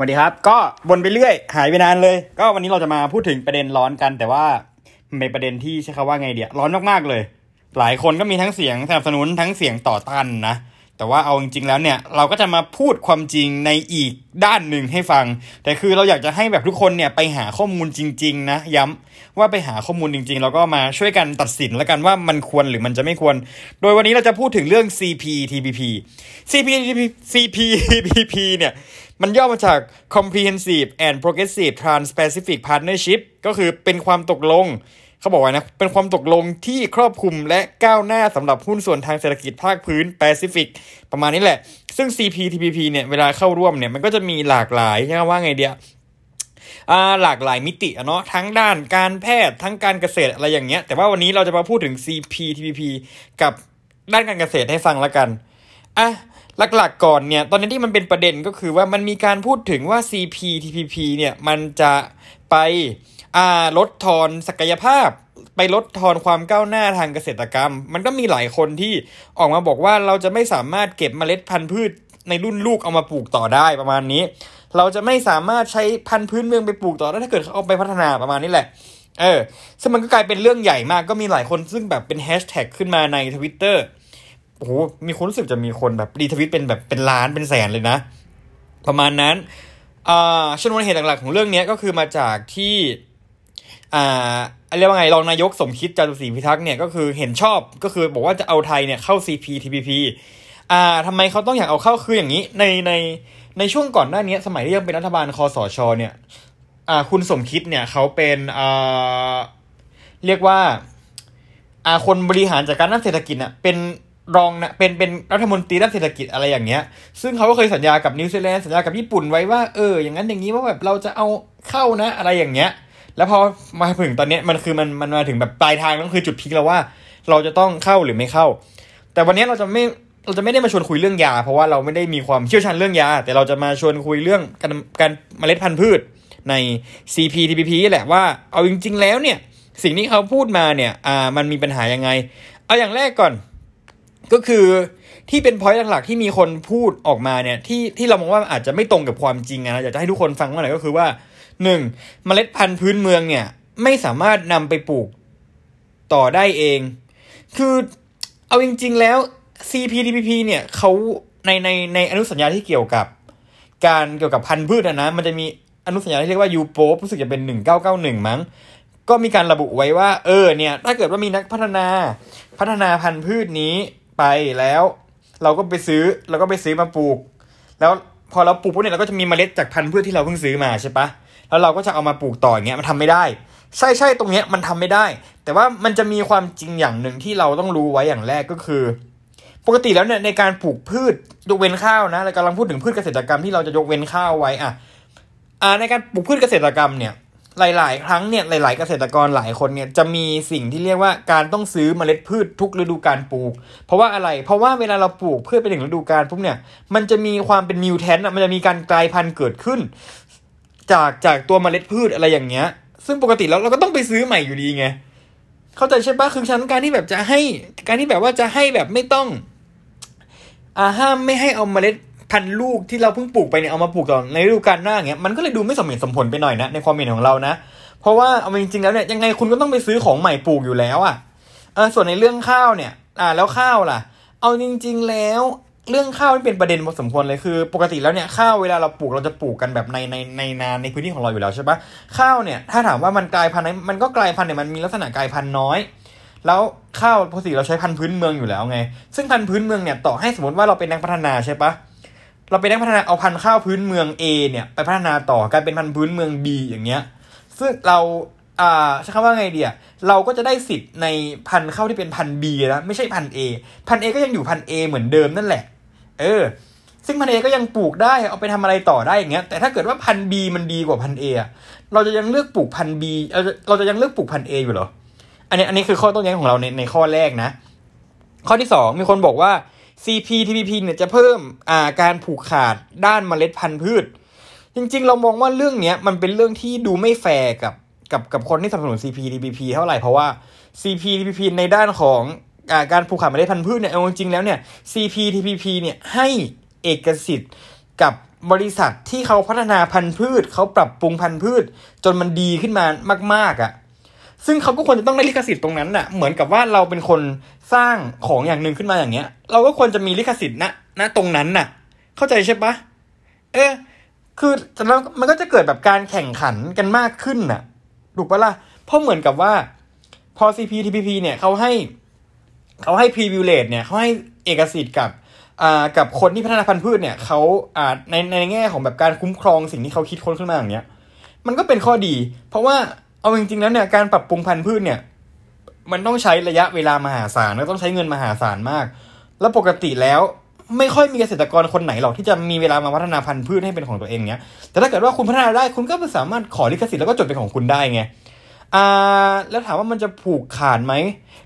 สวัสดีครับ ก็วนไปเรื่อย หายไปนานเลย ก็วันนี้เราจะมาพูดถึงประเด็นร้อนกัน แต่ว่ามันเป็นประเด็นที่ใช้คำว่าไงเดียร้อนมากๆเลย หลายคนก็มีทั้งเสียงสนับสนุนทั้งเสียงต่อต้านนะแต่ว่าเอาจริงๆแล้วเนี่ยเราก็จะมาพูดความจริงในอีกด้านหนึ่งให้ฟัง แต่คือเราอยากจะให้แบบทุกคนเนี่ยไปหาข้อมูลจริง ๆ นะ ย้ำว่าไปหาข้อมูลจริง ๆ แล้วก็มาช่วยกันตัดสินแล้วกันว่ามันควรหรือมันจะไม่ควร โดยวันนี้เราจะพูดถึงเรื่อง CPTPP CPTPP CPTPP เนี่ย มันย่อมาจาก Comprehensive and Progressive Trans-Pacific Partnership ก็คือเป็นความตกลง เขาบอกว่านะ เป็นความตกลงที่ครอบคลุมและก้าวหน้าสำหรับหุ้นส่วนทางเศรษฐกิจภาคพื้นแปซิฟิกประมาณนี้แหละ ซึ่ง CPTPP เนี่ย เวลาเข้าร่วมเนี่ย มันก็จะมีหลากหลายใช่ไหมว่าไงเดียหลากหลายมิติเนาะทั้งด้านการแพทย์ทั้งการเกษตรอะไรอย่างเงี้ย แต่ว่าวันนี้เราจะมาพูดถึง CPTPP กับด้านการเกษตรให้ฟังละกันอะ หลักๆก่อนเนี่ย ตอนนี้ที่มันเป็นประเด็นก็คือว่ามันมีการพูดถึงว่า CPTPP เนี่ย มันจะไปลดทอนศักยภาพ ไปลดทอนความก้าวหน้าทางเกษตรกรรม มันก็มีหลายคนที่ออกมาบอกว่าเราจะไม่สามารถเก็บเมล็ดพันธุ์พืชในรุ่นลูกเอามาปลูกต่อได้ประมาณนี้ เราจะไม่สามารถใช้พันธุ์พื้นเมืองไปปลูกต่อได้ถ้าเกิดเขาเอาไปพัฒนาประมาณนี้แหละ เออ ซึ่งมันก็กลายเป็นเรื่องใหญ่มากก็มีหลายคนซึ่งแบบเป็นแฮชแท็กขึ้นมาในทวิตเตอร์ โอ้โหมีคนรู้สึกจะมีคนแบบ retweet เป็นแบบเป็นล้านเป็นแสนเลยนะ ประมาณนั้นอ่าชนวนเหตุหลักๆของเรื่องนี้ก็คือมาจากที่อ่าเรียกว่าไงรองนายกสมคิดจาตุศรีพิทักษ์เนี่ยก็คือเห็นชอบก็คือบอกว่าจะเอาไทยเนี่ยเข้า CPTPP อ่าทำไมเขาต้องอยากเอาเข้าคืออย่างนี้ในในในช่วงก่อนหน้านี้สมัยที่ยังเป็นรัฐบาลคสช.เนี่ยอ่าคุณสมคิดเนี่ยเขาเป็นอ่าเรียกว่าอ่าคนบริหารจัดการด้านเศรษฐกิจน่ะเป็น รองนะเป็นเป็นรัฐมนตรีด้านเศรษฐกิจอะไรอย่างเงี้ย ซึ่งเขาก็เคยสัญญากับนิวซีแลนด์สัญญากับญี่ปุ่นไว้ว่าเอออย่างนั้นอย่างนี้ว่าแบบเราจะเอาเข้านะอะไรอย่างเงี้ย แล้วพอมาถึงตอนนี้มันคือมันมันมาถึงแบบปลายทางนั่นคือจุดพีคแล้วว่า เราจะต้องเข้าหรือไม่เข้า แต่วันนี้เราจะไม่เราจะไม่ได้มาชวนคุยเรื่องยา เพราะว่าเราไม่ได้มีความเชี่ยวชาญเรื่องยา แต่เราจะมาชวนคุยเรื่องการการเมล็ดพันธุ์พืชใน CPTPP แหละว่าเอาจริง ๆ แล้วเนี่ยสิ่งที่เขาพูดมาเนี่ยอ่ามันมีปัญหายังไง เอาอย่างแรกก่อน ก็คือที่เป็นพอยต์หลักๆที่มีคนพูดออกมาเนี่ยที่ที่เรามองว่าอาจจะไม่ตรงกับความจริงนะอยากจะให้ทุกคนฟังว่าหน่อยก็คือว่าหนึ่งเมล็ดพันธุ์พื้นเมืองเนี่ย ไม่สามารถนำไปปลูกต่อได้เอง คือเอาจริงๆแล้ว CPTPP เนี่ยเขาในในในอนุสัญญาที่เกี่ยวกับ การเกี่ยวกับพันธุ์พืชนะนะมันจะมีอนุสัญญาที่เรียกว่ายูโปรู้สึกจะเป็นหนึ่งเก้าเก้าหนึ่งมั้งก็มีการระบุไว้ว่า เออเนี่ย ถ้าเกิดว่ามีนักพัฒนาพัฒนาพันธุ์พืชนี้ ไปแล้ว เราก็ไปซื้อเราก็ไปซื้อมาปลูก แล้วพอเราปลูกปุ๊บเนี่ยเราก็จะมีเมล็ดจากพันธุ์พืชที่เราเพิ่งซื้อมาใช่ปะแล้วเราก็จะเอามาปลูกต่ออย่างเงี้ยมันทำไม่ได้ ใช่ใช่ตรงเนี้ยมันทำไม่ได้ แต่ว่ามันจะมีความจริงอย่างหนึ่งที่เราต้องรู้ไว้อย่างแรกก็คือ ปกติแล้วเนี่ยในการปลูกพืชยกเว้นข้าวนะเรากำลังพูดถึงพืชเกษตรกรรมที่เราจะยกเว้นข้าวไว้อะอ่าในการปลูกพืชเกษตรกรรมเนี่ย หลาย ๆ ครั้งเนี่ยหลาย ๆ เกษตรกรหลายคนเนี่ยจะมีสิ่งที่เรียกว่าการต้องซื้อเมล็ดพืชทุกฤดูกาลปลูก เพราะว่าอะไรเพราะว่าเวลาเราปลูกพืชไปถึงฤดูกาลปุ๊บเนี่ยมันจะมีความเป็นมิวแทนอะมันจะมีการกลายพันธุ์เกิดขึ้น จากจากตัวเมล็ดพืชอะไรอย่างเงี้ย ซึ่งปกติแล้วเราก็ต้องไปซื้อใหม่อยู่ดีไงเข้าใจใช่ปะคือฉันการที่แบบจะให้ การที่แบบว่าจะให้แบบไม่ต้องอาห้ามไม่ให้เอาเมล็ด พันลูกที่เราเพิ่งปลูกไปเนี่ยเอามาปลูกต่อในฤดูกาลหน้าอย่างเงี้ยมันก็เลยดูไม่สมเหตุสมผลไปหน่อยนะในความเห็นของเรานะ เพราะว่าเอาจริงๆแล้วเนี่ยยังไงคุณก็ต้องไปซื้อของใหม่ปลูกอยู่แล้วอะเออส่วนในเรื่องข้าวเนี่ย อ่าแล้วข้าวล่ะ เอาจริง ๆแล้วเรื่องข้าวมันเป็นประเด็นพอสมควรเลยคือ ปกติแล้วเนี่ยข้าวเวลาเราปลูกเราจะปลูกกันแบบในในในนาในพื้นที่ของเราอยู่แล้วใช่ปะข้าวเนี่ยถ้าถามว่ามันกลายพันธุ์มันก็กลายพันธุ์เนี่ยมันมีลักษณะกลายพันธุ์น้อย แล้วข้าวปกติเราใช้พันธุ์พื้นเมืองอยู่แล้วไง ซึ่งพันธุ์พื้นเมืองเนี่ยต่อให้สมมติว่าเราเป็นนักพัฒนาใช่ปะ เราเป็นนักพัฒนาเอาพันธุ์ข้าวพื้นเมือง A เนี่ยไปพัฒนาต่อกลายเป็นพันธุ์พื้นเมือง B อย่างเงี้ย ซึ่งเราอ่าใช้คำว่าไงเดียเราก็จะได้สิทธิ์ในพันธุ์ข้าวที่เป็นพันธุ์ B นะไม่ใช่พันธุ์ A พันธุ์ A ก็ยังอยู่พันธุ์ A เหมือนเดิมนั่นแหละ เออ ซึ่งพันธุ์ A ก็ยังปลูกได้เอาไปทำอะไรต่อได้อย่างเงี้ย แต่ถ้าเกิดว่าพันธุ์ B มันดีกว่าพันธุ์ A อะเราจะยังเลือกปลูกพันธุ์ B เราจะเราจะยังเลือกปลูกพันธุ์ A อยู่เหรอ อันนี้อันนี้คือข้อต้แย้งของเราในในข้อแรกนะ ข้อที่สองมีคนบอกว่า CPTPP เนี่ยจะเพิ่มอ่าการผูกขาดด้านเมล็ดพันธุ์พืช จริงๆ เรามองว่าเรื่องเนี้ยมันเป็นเรื่องที่ดูไม่แฟร์กับกับกับคนที่สนับสนุน CPTPP เท่าไหร่เพราะว่า CPTPP ในด้านของอาการผูกขาดเมล็ดพันธุ์พืชเนี่ยเอาจริงๆแล้วเนี่ย CPTPP เนี่ยให้เอกสิทธิ์กับบริษัทที่เขาพัฒนาพันธุ์พืช เขาปรับปรุงพันธุ์พืช จนมันดีขึ้นมามาก ๆอะ่ะ ซึ่งเขาก็ควรจะต้องได้ลิขสิทธิ์ตรงนั้นน่ะ เหมือนกับว่าเราเป็นคนสร้างของอย่างหนึ่งขึ้นมาอย่างเงี้ย เราก็ควรจะมีลิขสิทธิ์ณณตรงนั้นน่ะ เข้าใจใช่ปะเออ คือแล้วมันก็จะเกิดแบบการแข่งขันกันมากขึ้นน่ะถูกปะล่ะ เพราะเหมือนกับว่า พอ CPTPP เนี่ยเขาให้เขาให้ privilege เนี่ยเขาให้เอกสิทธิ์กับอ่ากับคนที่พัฒนาพันธุ์พืชเนี่ยเขาอ่าในในแง่ของแบบการคุ้มครองสิ่งที่เขาคิดค้นขึ้นมาอย่างเงี้ย มันก็เป็นข้อดี เพราะว่า เอาจริงๆแล้วเนี่ยการปรับปรุงพันธุ์พืชเนี่ย มันต้องใช้ระยะเวลามหาศาลแล้วต้องใช้เงินมหาศาลมาก แล้วปกติแล้วไม่ค่อยมีเกษตรกรคนไหนหรอกที่จะมีเวลามาพัฒนาพันธุ์พืชให้เป็นของตัวเองเนี้ย แต่ถ้าเกิดว่าคุณพัฒนาได้คุณก็สามารถขอลิขสิทธิ์แล้วก็จดเป็นของคุณได้ไง อ่า แล้วถามว่ามันจะผูกขาดไหม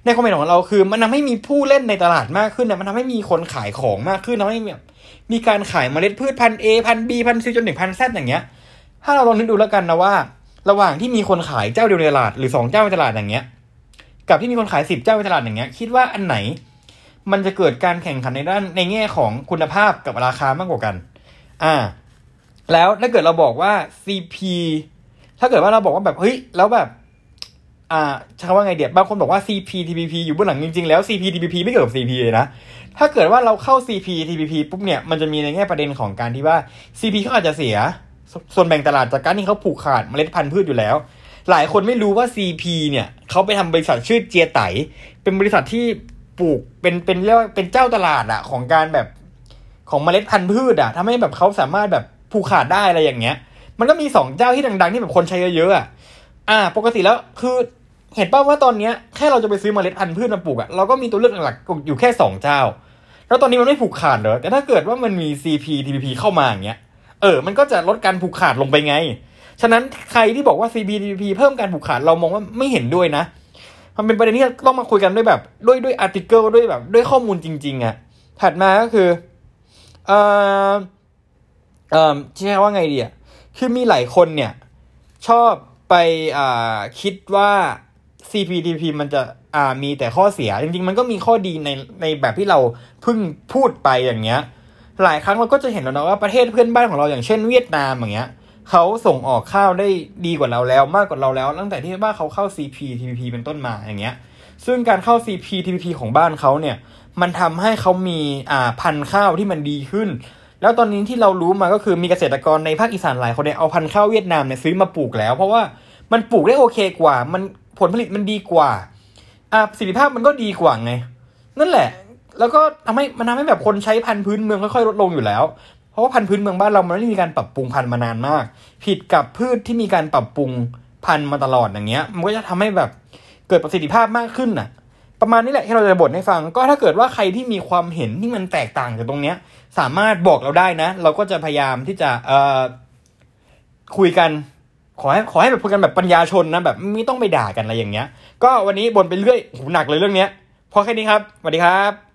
ในความเห็นของเราคือ มันทำให้มีผู้เล่นในตลาดมากขึ้นนะมันทำให้มีคนขายของมากขึ้นทำให้แบบมีการขายเมล็ดพืชพันธุ์ A พันธุ์ B พันธุ์ C จนถึงพันธุ์ Z อย่างเงี้ย ถ้าเราลองนึกดูแล้วกันนะว่า ระหว่างที่มีคนขายเจ้าเดียวในตลาด หรือสองเจ้าในตลาดอย่างเงี้ย กับที่มีคนขายสิบเจ้าในตลาดอย่างเงี้ย คิดว่าอันไหน มันจะเกิดการแข่งขันในด้านในแง่ของคุณภาพกับราคามากกว่ากัน อ่า แล้วถ้าเกิดเราบอกว่า CP ถ้าเกิดว่าเราบอกว่าแบบเฮ้ยแล้วแบบ อ่าใช้คำว่าไงเดียบางคนบอกว่า CP TPP อยู่เบื้องหลังจริงๆแล้ว CP TPP ไม่เกี่ยวกับ CP เลยนะถ้าเกิดว่าเราเข้า CP TPP ปุ๊บเนี่ยมันจะมีในแง่ประเด็นของการที่ว่า CP เขาอาจจะเสีย ส่วนแบ่งตลาดจากการที่เขาผูกขาดเมล็ดพันธุ์พืชอยู่แล้ว หลายคนไม่รู้ว่า CP เนี่ยเขาไปทำบริษัทชื่อเจียไต เป็นบริษัทที่ปลูกเป็นเป็นเรียกว่าเป็นเจ้าตลาดอะของการแบบของเมล็ดพันธุ์พืชอะทำให้แบบเขาสามารถแบบผูกขาดได้อะไรอย่างเงี้ย มันก็มีสองเจ้าที่ดังๆที่แบบคนใช้เยอะๆอะอ่า ปกติแล้วคือเห็นป่าว่าตอนเนี้ยแค่เราจะไปซื้อเมล็ดพันธุ์พืชมาปลูกอะเราก็มีตัวเลือกหลักๆอยู่แค่สองเจ้า แล้วตอนนี้มันไม่ผูกขาดเหรอแต่ถ้าเกิดว่ามันมี CP TPP เข้ามาอย่างเงี้ย เออ มันก็จะลดการผูกขาดลงไปไง ฉะนั้นใครที่บอกว่า CPTPP เพิ่มการผูกขาดเรามองว่าไม่เห็นด้วยนะ มันเป็นประเด็นที่ต้องมาคุยกันด้วยแบบ ด้วยด้วยอาร์ติเกิลด้วยแบบ ด้วยข้อมูลจริง ๆอะถัดมาก็คือ เอ่อ เอ่อใช้ว่าไงดีอะ คือมีหลายคนเนี่ย ชอบไปอ่าคิดว่า CPTPP มันจะอ่ามีแต่ข้อเสีย จริง ๆ มันก็มีข้อดีในในแบบที่เราเพิ่งพูดไปอย่างเงี้ย หลายครั้งเราก็จะเห็นแล้วนะว่าประเทศเพื่อนบ้านของเราอย่างเช่นเวียดนามอย่างเงี้ยเขาส่งออกข้าวได้ดีกว่าเราแล้วมากกว่าเราแล้ว ตั้งแต่ที่ว่าเขาเข้า CPTPP เป็นต้นมาอย่างเงี้ย ซึ่งการเข้า CPTPP ของบ้านเขาเนี่ย มันทำให้เขามีอ่าพันธุ์ข้าวที่มันดีขึ้น แล้วตอนนี้ที่เรารู้มาก็คือมีเกษตรกรในภาคอีสานหลายคนเนี่ยเอาพันธุ์ข้าวเวียดนามเนี่ยซื้อมาปลูกแล้ว เพราะว่ามันปลูกได้โอเคกว่า มันผลผลิตมันดีกว่าอ่าประสิทธิภาพมันก็ดีกว่าไง นั่นแหละ แล้วก็ทำให้มันทำให้แบบคนใช้พันธุ์พื้นเมืองค่อยๆลดลงอยู่แล้ว เพราะว่าพันธุ์พื้นเมืองบ้านเรามันไม่ได้มีการปรับปรุงพันธุ์มานานมาก ผิดกับพืชที่มีการปรับปรุงพันธุ์มาตลอดอย่างเงี้ย มันก็จะทำให้แบบเกิดประสิทธิภาพมากขึ้นน่ะ ประมาณนี้แหละที่เราจะบ่นให้ฟัง ก็ถ้าเกิดว่าใครที่มีความเห็นที่มันแตกต่างจากตรงเนี้ย สามารถบอกเราได้นะ เราก็จะพยายามที่จะเอ่อคุยกันขอให้ขอให้แบบคุยกันแบบปัญญาชนนะแบบไม่ต้องไปด่ากันอะไรอย่างเงี้ย ก็วันนี้บ่นไปเรื่อยโหหนักเลยเรื่องเนี้ยพอแค่นี้ครับสวัสดีครับ